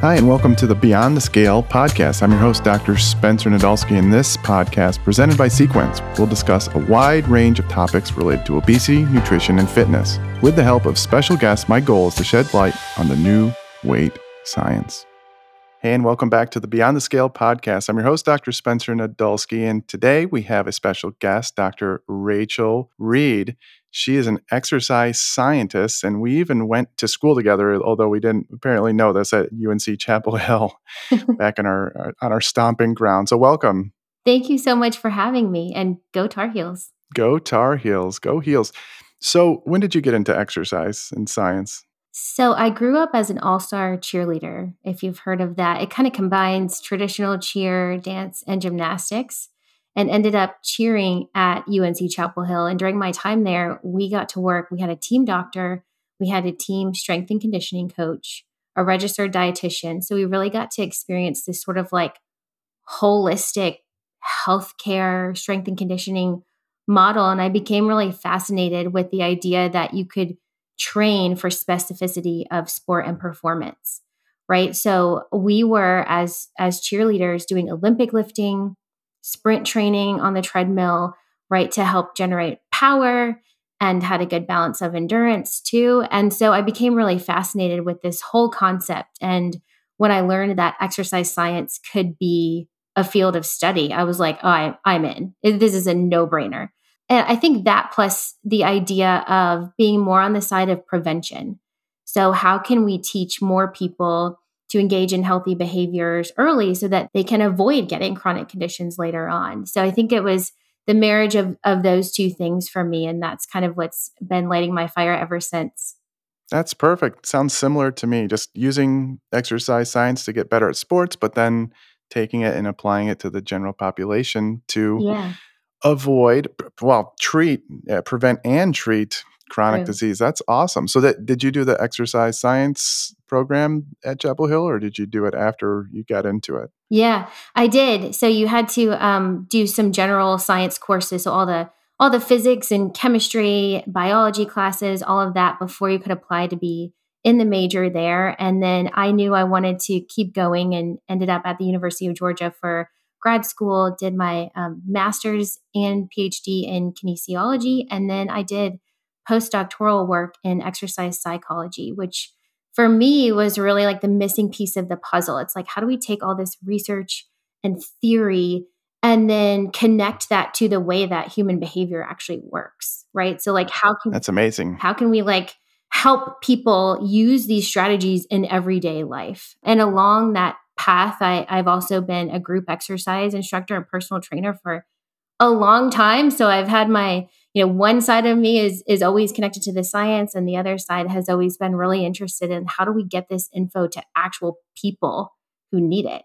Hi, and welcome to the Beyond the Scale podcast. I'm your host, Dr. Spencer Nadolsky, and this podcast, presented by Sequence, will discuss a wide range of topics related to obesity, nutrition, and fitness. With the help of special guests, my goal is to shed light on the new weight science. Hey, and welcome back to the Beyond the Scale podcast. I'm your host, Dr. Spencer Nadolsky, and today we have a special guest, Dr. Rachelle Reed. She is an exercise scientist, and we even went to school together, although we didn't apparently know this at UNC Chapel Hill back in our uh, on our stomping ground. So welcome. Thank you so much for having me and go Tar Heels. Go Tar Heels. Go Heels. So when did you get into exercise and science? So I grew up as an all-star cheerleader, if you've heard of that. It kind of combines traditional cheer, dance, and gymnastics and ended up cheering at UNC Chapel Hill. And during my time there, we got to work. We had a team doctor, we had a team strength and conditioning coach, a registered dietitian. So we really got to experience this sort of like holistic healthcare, strength and conditioning model. And I became really fascinated with the idea that you could train for specificity of sport and performance right so we were as as cheerleaders doing olympic lifting sprint training on the treadmill, right, to help generate power and had a good balance of endurance too. And so I became really fascinated with this whole concept. And when I learned that exercise science could be a field of study, I was like, oh, I, I'm in. This is a no brainer. And I think that plus the idea of being more on the side of prevention. So, how can we teach more people to engage in healthy behaviors early so that they can avoid getting chronic conditions later on. So I think it was the marriage of, of those two things for me. And that's kind of what's been lighting my fire ever since. That's perfect. Sounds similar to me. Just using exercise science to get better at sports, but then taking it and applying it to the general population to yeah. Avoid, well, treat, uh, prevent, and treat chronic disease. That's awesome. So that did you do the exercise science program at Chapel Hill or did you do it after you got into it? Yeah, I did. So you had to um, do some general science courses, so all the all the physics and chemistry, biology classes, all of that before you could apply to be in the major there. And then I knew I wanted to keep going and ended up at the University of Georgia for grad school, did my um, master's and PhD in kinesiology. And then I did postdoctoral work in exercise psychology, which for me was really like the missing piece of the puzzle. It's like, how do we take all this research and theory and then connect that to the way that human behavior actually works? Right. So, like, how can that's amazing. How can we like help people use these strategies in everyday life? And along that path, I, I've also been a group exercise instructor and personal trainer for a long time. So I've had my you know one side of me is is always connected to the science and the other side has always been really interested in how do we get this info to actual people who need it?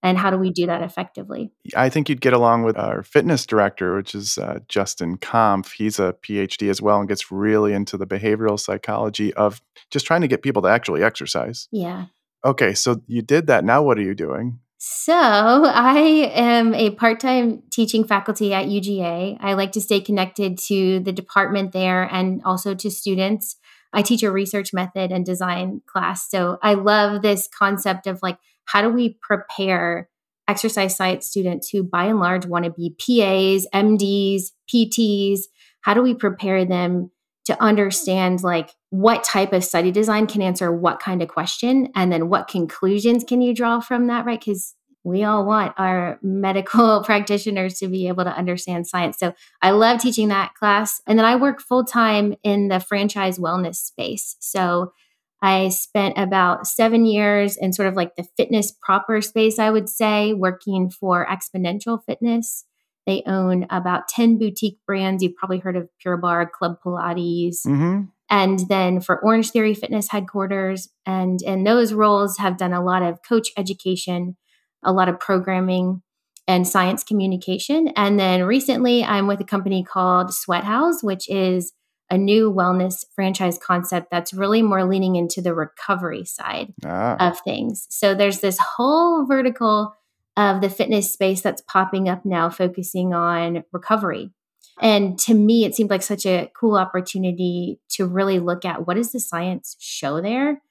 And how do we do that effectively? I think you'd get along with our fitness director which is uh, justin kampf. He's a phd as well and gets really into the behavioral psychology of just trying to get people to actually exercise. Yeah okay so you did that now what are you doing so, I am a part time teaching faculty at UGA. I like to stay connected to the department there and also to students. I teach a research method and design class. So, I love this concept of like, how do we prepare exercise science students who, by and large, want to be PAs, MDs, PTs? How do we prepare them to understand like what type of study design can answer what kind of question and then what conclusions can you draw from that right? Because we all want our medical practitioners to be able to understand science. So i love teaching that class and then i work full-time in the franchise wellness space. So i spent about seven years in sort of like the fitness proper space i would say working for Xponential Fitness they own about 10 boutique brands. You've probably heard of Pure Barre, Club Pilates. Mm-hmm. And then for Orangetheory Fitness headquarters. And in those roles have done a lot of coach education, a lot of programming and science communication. And then recently I'm with a company called SweatHouz, which is a new wellness franchise concept that's really more leaning into the recovery side ah. of things. So there's this whole vertical of the fitness space that's popping up now, focusing on recovery. And to me, it seemed like such a cool opportunity to really look at what does the science show there?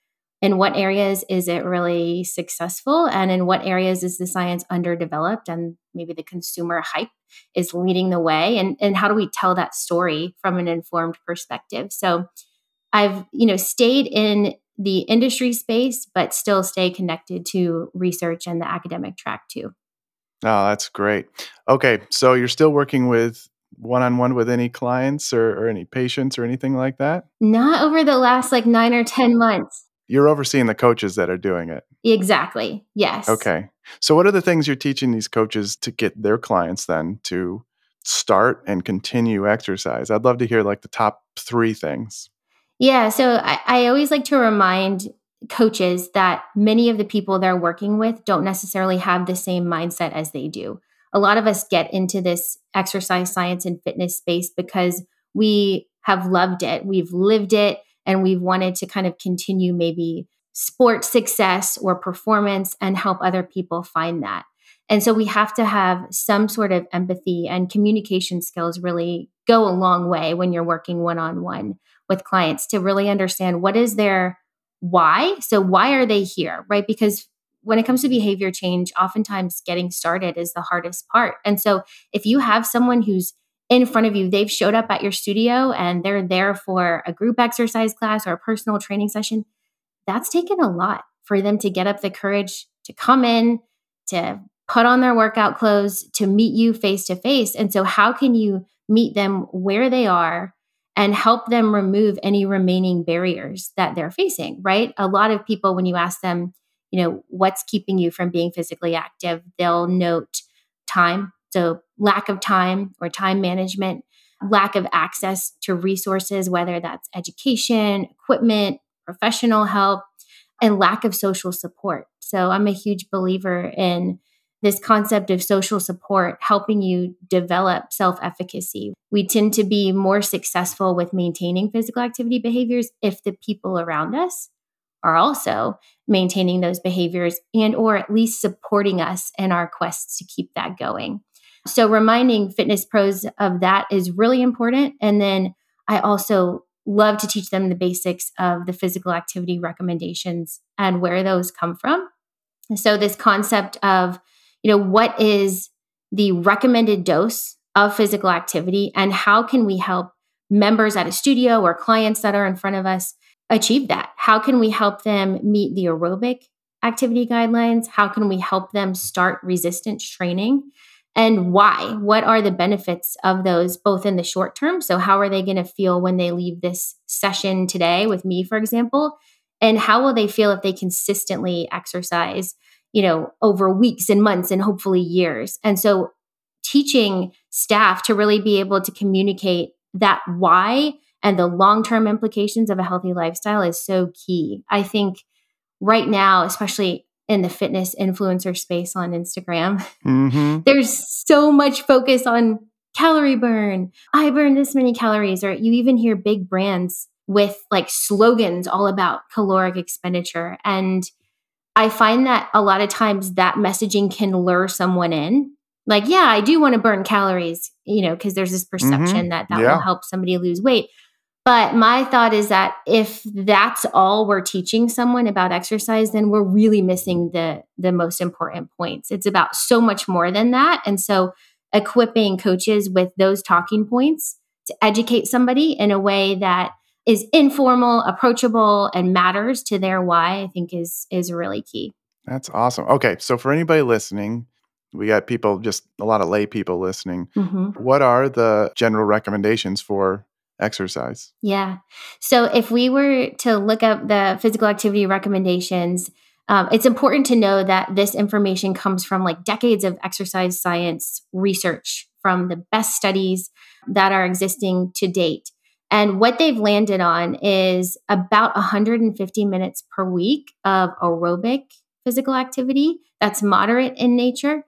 in what areas is it really successful and in what areas is the science underdeveloped and maybe the consumer hype is leading the way and, and how do we tell that story from an informed perspective so i've you know stayed in the industry space but still stay connected to research and the academic track too oh that's great okay so you're still working with one-on-one with any clients or, or any patients or anything like that not over the last like nine or ten months you're overseeing the coaches that are doing it. Exactly. Yes. Okay. So, what are the things you're teaching these coaches to get their clients then to start and continue exercise? I'd love to hear like the top three things. Yeah. So, I, I always like to remind coaches that many of the people they're working with don't necessarily have the same mindset as they do. A lot of us get into this exercise science and fitness space because we have loved it, we've lived it and we've wanted to kind of continue maybe sports success or performance and help other people find that. And so we have to have some sort of empathy and communication skills really go a long way when you're working one on one with clients to really understand what is their why. So, why are they here, right? Because when it comes to behavior change, oftentimes getting started is the hardest part. And so, if you have someone who's in front of you. They've showed up at your studio and they're there for a group exercise class or a personal training session. That's taken a lot for them to get up the courage to come in, to put on their workout clothes, to meet you face to face. And so, how can you meet them where they are and help them remove any remaining barriers that they're facing, right? A lot of people, when you ask them, you know, what's keeping you from being physically active, they'll note time, so, lack of time or time management, lack of access to resources, whether that's education, equipment, professional help, and lack of social support. So, I'm a huge believer in this concept of social support helping you develop self efficacy. We tend to be more successful with maintaining physical activity behaviors if the people around us are also maintaining those behaviors and or at least supporting us in our quests to keep that going. So reminding fitness pros of that is really important. And then I also love to teach them the basics of the physical activity recommendations and where those come from. So this concept of, you know, what is the recommended dose of physical activity and how can we help members at a studio or clients that are in front of us achieve that? How can we help them meet the aerobic activity guidelines? How can we help them start resistance training? and why what are the benefits of those both in the short term so how are they going to feel when they leave this session today with me for example and how will they feel if they consistently exercise you know over weeks and months and hopefully years and so teaching staff to really be able to communicate that why and the long-term implications of a healthy lifestyle is so key i think right now especially in the fitness influencer space on Instagram. Mm-hmm. There's so much focus on calorie burn. I burn this many calories, or you even hear big brands with like slogans all about caloric expenditure. And I find that a lot of times that messaging can lure someone in. Like, yeah, I do want to burn calories, you know, because there's this perception mm-hmm. that that yeah. will help somebody lose weight. But my thought is that if that's all we're teaching someone about exercise, then we're really missing the the most important points. It's about so much more than that. And so equipping coaches with those talking points to educate somebody in a way that is informal, approachable, and matters to their why, I think is is really key. That's awesome. Okay, so for anybody listening, we got people just a lot of lay people listening. Mm-hmm. What are the general recommendations for exercise. Yeah. So if we were to look up the physical activity recommendations, um, it's important to know that this information comes from like decades of exercise science research from the best studies that are existing to date. And what they've landed on is about 150 minutes per week of aerobic physical activity that's moderate in nature,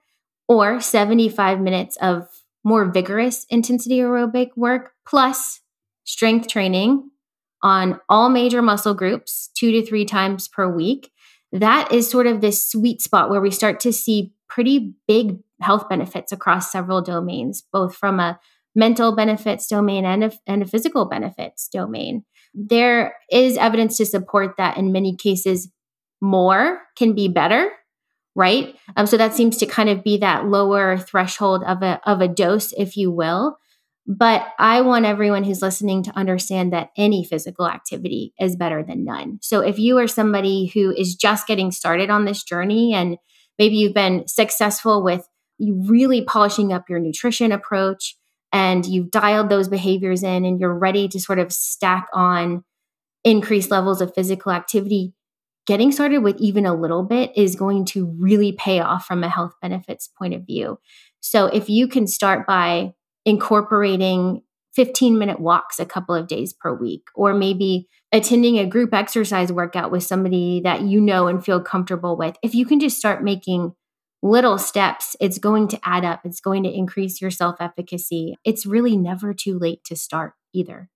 or 75 minutes of more vigorous intensity aerobic work, plus strength training on all major muscle groups two to three times per week. That is sort of this sweet spot where we start to see pretty big health benefits across several domains, both from a mental benefits domain and a, and a physical benefits domain. there is evidence to support that in many cases, more can be better right um, so that seems to kind of be that lower threshold of a of a dose if you will but I want everyone who's listening to understand that any physical activity is better than none. So if you are somebody who is just getting started on this journey and maybe you've been successful with really polishing up your nutrition approach and you've dialed those behaviors in and you're ready to sort of stack on increased levels of physical activity, getting started with even a little bit is going to really pay off from a health benefits point of view. So if you can start by incorporating 15 minute walks a couple of days per week, or maybe attending a group exercise workout with somebody that you know and feel comfortable with. If you can just start making little steps, it's going to add up. It's going to increase your self efficacy. It's really never too late to start either.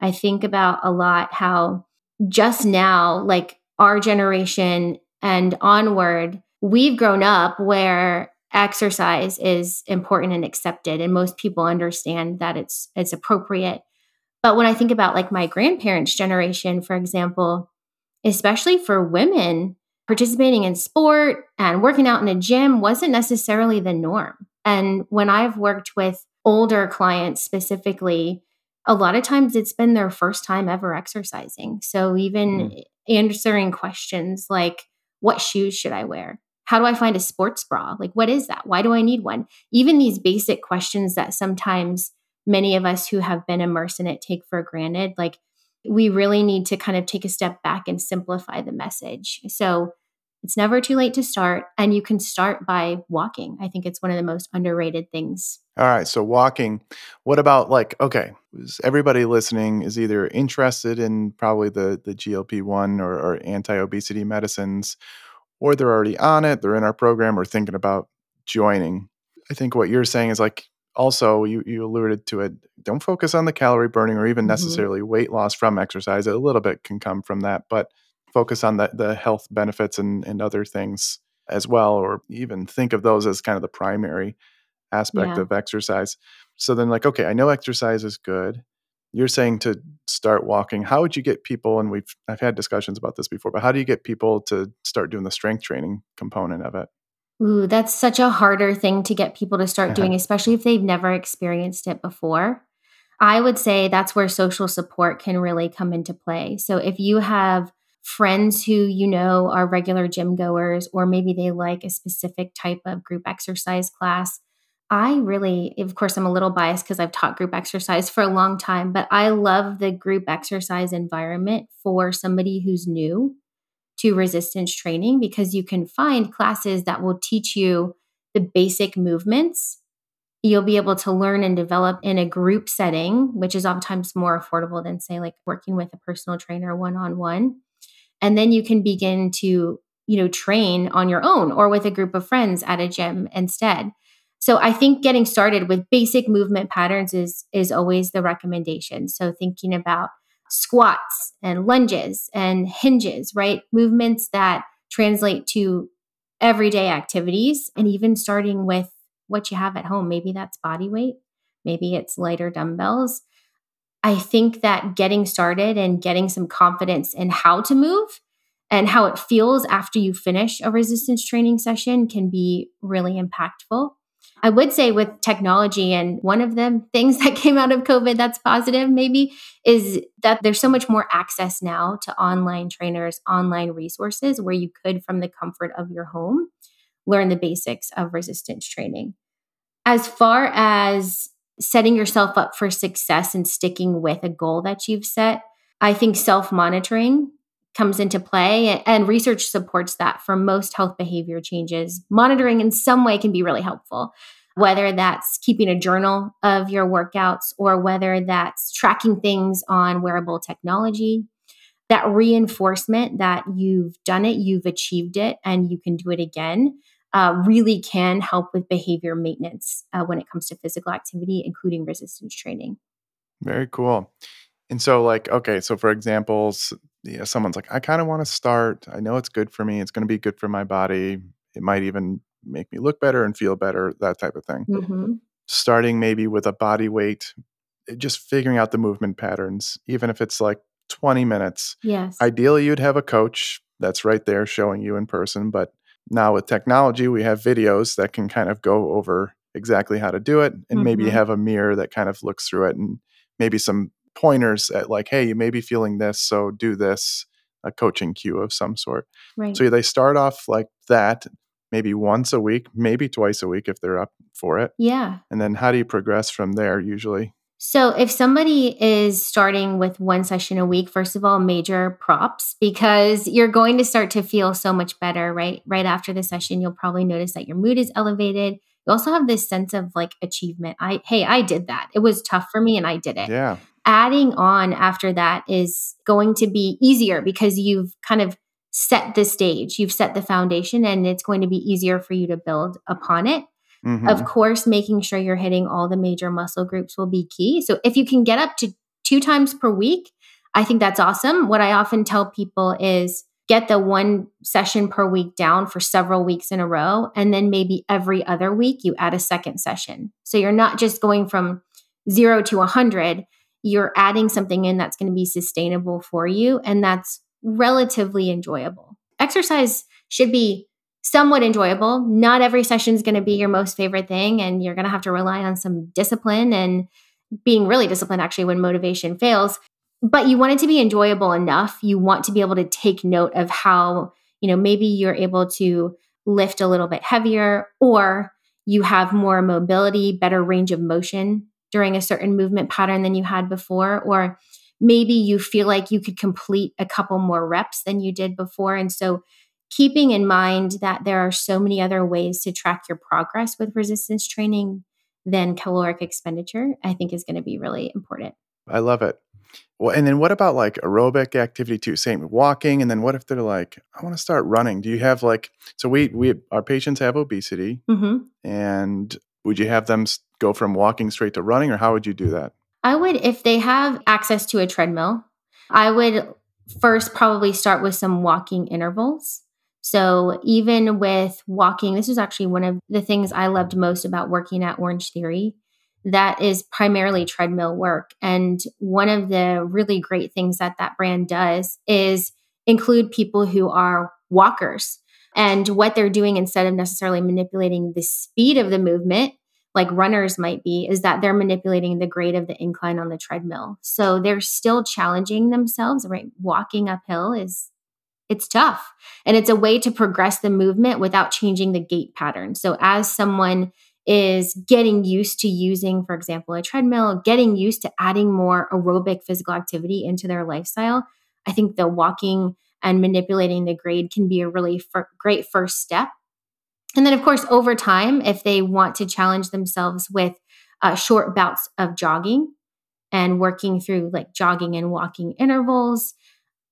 I think about a lot how just now, like our generation and onward, we've grown up where exercise is important and accepted and most people understand that it's it's appropriate but when i think about like my grandparents generation for example especially for women participating in sport and working out in a gym wasn't necessarily the norm and when i've worked with older clients specifically a lot of times it's been their first time ever exercising so even mm. answering questions like what shoes should i wear how do I find a sports bra? Like, what is that? Why do I need one? Even these basic questions that sometimes many of us who have been immersed in it take for granted, like, we really need to kind of take a step back and simplify the message. So, it's never too late to start, and you can start by walking. I think it's one of the most underrated things. All right. So, walking. What about like, okay, everybody listening is either interested in probably the, the GLP 1 or, or anti obesity medicines or they're already on it, they're in our program or thinking about joining. I think what you're saying is like also you you alluded to it don't focus on the calorie burning or even mm-hmm. necessarily weight loss from exercise a little bit can come from that but focus on the, the health benefits and, and other things as well or even think of those as kind of the primary aspect yeah. of exercise so then like okay i know exercise is good you're saying to start walking how would you get people and we've i've had discussions about this before but how do you get people to start doing the strength training component of it Ooh, that's such a harder thing to get people to start uh-huh. doing, especially if they've never experienced it before. I would say that's where social support can really come into play. So if you have friends who you know are regular gym goers, or maybe they like a specific type of group exercise class, I really, of course, I'm a little biased because I've taught group exercise for a long time, but I love the group exercise environment for somebody who's new to resistance training because you can find classes that will teach you the basic movements. You'll be able to learn and develop in a group setting, which is oftentimes more affordable than, say, like working with a personal trainer one on one. And then you can begin to, you know, train on your own or with a group of friends at a gym instead. So I think getting started with basic movement patterns is is always the recommendation. So thinking about squats and lunges and hinges, right? Movements that translate to everyday activities and even starting with what you have at home. Maybe that's body weight, maybe it's lighter dumbbells. I think that getting started and getting some confidence in how to move and how it feels after you finish a resistance training session can be really impactful. I would say with technology, and one of the things that came out of COVID that's positive, maybe, is that there's so much more access now to online trainers, online resources where you could, from the comfort of your home, learn the basics of resistance training. As far as setting yourself up for success and sticking with a goal that you've set, I think self monitoring comes into play and research supports that for most health behavior changes. Monitoring in some way can be really helpful whether that's keeping a journal of your workouts or whether that's tracking things on wearable technology. That reinforcement that you've done it you've achieved it and you can do it again uh, really can help with behavior maintenance uh, when it comes to physical activity including resistance training. Very cool. And so like okay so for examples you know, someone's like, I kind of want to start. I know it's good for me. It's going to be good for my body. It might even make me look better and feel better, that type of thing. Mm-hmm. Starting maybe with a body weight, just figuring out the movement patterns, even if it's like 20 minutes. Yes. Ideally, you'd have a coach that's right there showing you in person. But now with technology, we have videos that can kind of go over exactly how to do it. And mm-hmm. maybe you have a mirror that kind of looks through it and maybe some pointers at like, hey, you may be feeling this, so do this, a coaching cue of some sort. Right. So they start off like that, maybe once a week, maybe twice a week if they're up for it. Yeah. And then how do you progress from there usually? So, if somebody is starting with one session a week, first of all, major props because you're going to start to feel so much better, right? Right after the session, you'll probably notice that your mood is elevated. You also have this sense of like achievement. I, hey, I did that. It was tough for me and I did it. Yeah. Adding on after that is going to be easier because you've kind of set the stage, you've set the foundation, and it's going to be easier for you to build upon it. Mm-hmm. Of course, making sure you're hitting all the major muscle groups will be key. So if you can get up to two times per week, I think that's awesome. What I often tell people is get the one session per week down for several weeks in a row. And then maybe every other week you add a second session. So you're not just going from zero to 100, you're adding something in that's going to be sustainable for you. And that's relatively enjoyable. Exercise should be somewhat enjoyable. Not every session is going to be your most favorite thing, and you're going to have to rely on some discipline and being really disciplined actually when motivation fails. But you want it to be enjoyable enough. You want to be able to take note of how, you know, maybe you're able to lift a little bit heavier or you have more mobility, better range of motion during a certain movement pattern than you had before, or maybe you feel like you could complete a couple more reps than you did before. And so keeping in mind that there are so many other ways to track your progress with resistance training than caloric expenditure, I think is going to be really important. I love it. Well, and then what about like aerobic activity too? Same walking, and then what if they're like, I want to start running? Do you have like, so we we our patients have obesity, mm-hmm. and would you have them go from walking straight to running, or how would you do that? I would, if they have access to a treadmill, I would first probably start with some walking intervals. So even with walking, this is actually one of the things I loved most about working at Orangetheory. That is primarily treadmill work. And one of the really great things that that brand does is include people who are walkers. And what they're doing instead of necessarily manipulating the speed of the movement, like runners might be, is that they're manipulating the grade of the incline on the treadmill. So they're still challenging themselves, right? Walking uphill is it's tough. And it's a way to progress the movement without changing the gait pattern. So as someone is getting used to using, for example, a treadmill, getting used to adding more aerobic physical activity into their lifestyle, I think the walking and manipulating the grade can be a really f- great first step. And then, of course, over time, if they want to challenge themselves with uh, short bouts of jogging and working through like jogging and walking intervals,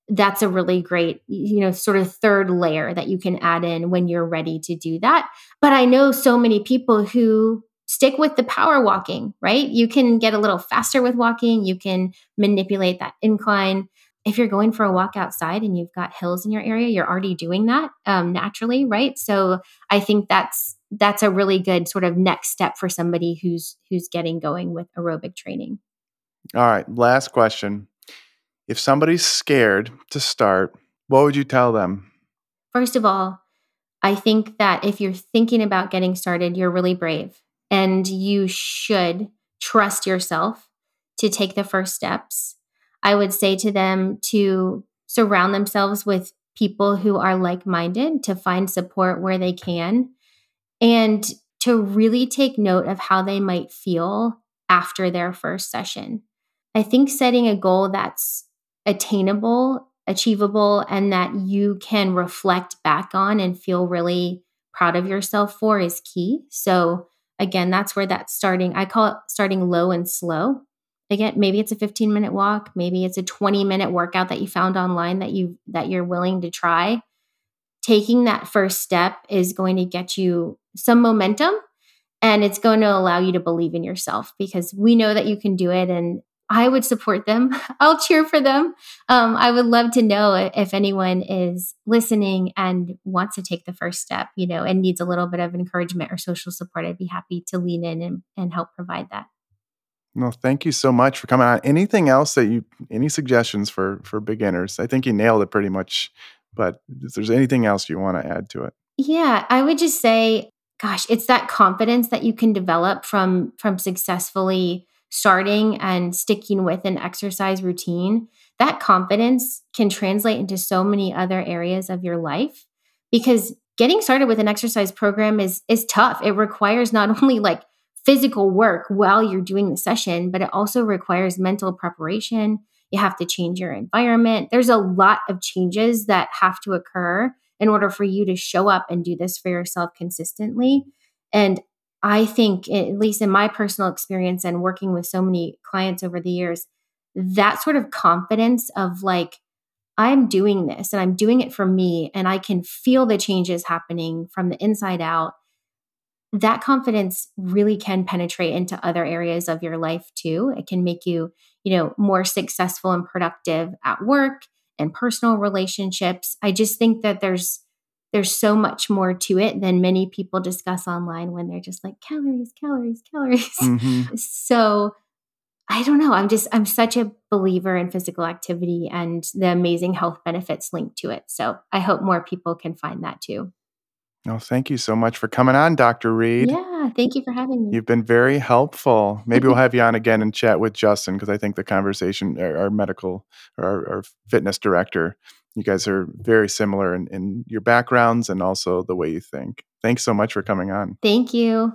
that's a really great, you know, sort of third layer that you can add in when you're ready to do that. But I know so many people who stick with the power walking, right? You can get a little faster with walking, you can manipulate that incline. If you're going for a walk outside and you've got hills in your area, you're already doing that um, naturally, right? So I think that's that's a really good sort of next step for somebody who's who's getting going with aerobic training. All right, last question if somebody's scared to start, what would you tell them? First of all, I think that if you're thinking about getting started, you're really brave and you should trust yourself to take the first steps. I would say to them to surround themselves with people who are like minded, to find support where they can, and to really take note of how they might feel after their first session. I think setting a goal that's attainable, achievable, and that you can reflect back on and feel really proud of yourself for is key. So, again, that's where that's starting. I call it starting low and slow. Again, maybe it's a 15 minute walk, maybe it's a 20 minute workout that you found online that you that you're willing to try. Taking that first step is going to get you some momentum and it's going to allow you to believe in yourself because we know that you can do it and I would support them. I'll cheer for them. Um, I would love to know if anyone is listening and wants to take the first step, you know, and needs a little bit of encouragement or social support. I'd be happy to lean in and, and help provide that. Well, thank you so much for coming on. Anything else that you, any suggestions for for beginners? I think you nailed it pretty much. But if there's anything else you want to add to it, yeah, I would just say, gosh, it's that confidence that you can develop from from successfully starting and sticking with an exercise routine. That confidence can translate into so many other areas of your life because getting started with an exercise program is is tough. It requires not only like physical work while you're doing the session, but it also requires mental preparation. You have to change your environment. There's a lot of changes that have to occur in order for you to show up and do this for yourself consistently. And I think, at least in my personal experience and working with so many clients over the years, that sort of confidence of like, I'm doing this and I'm doing it for me, and I can feel the changes happening from the inside out that confidence really can penetrate into other areas of your life too. It can make you, you know, more successful and productive at work and personal relationships. I just think that there's there's so much more to it than many people discuss online when they're just like calories, calories, calories. Mm-hmm. So I don't know. I'm just I'm such a believer in physical activity and the amazing health benefits linked to it. So I hope more people can find that too. Oh, thank you so much for coming on, Dr. Reed. Yeah, thank you for having me. You've been very helpful. Maybe we'll have you on again and chat with Justin because I think the conversation, our, our medical or our, our, fitness director, you guys are very similar in, in your backgrounds and also the way you think. Thanks so much for coming on. Thank you.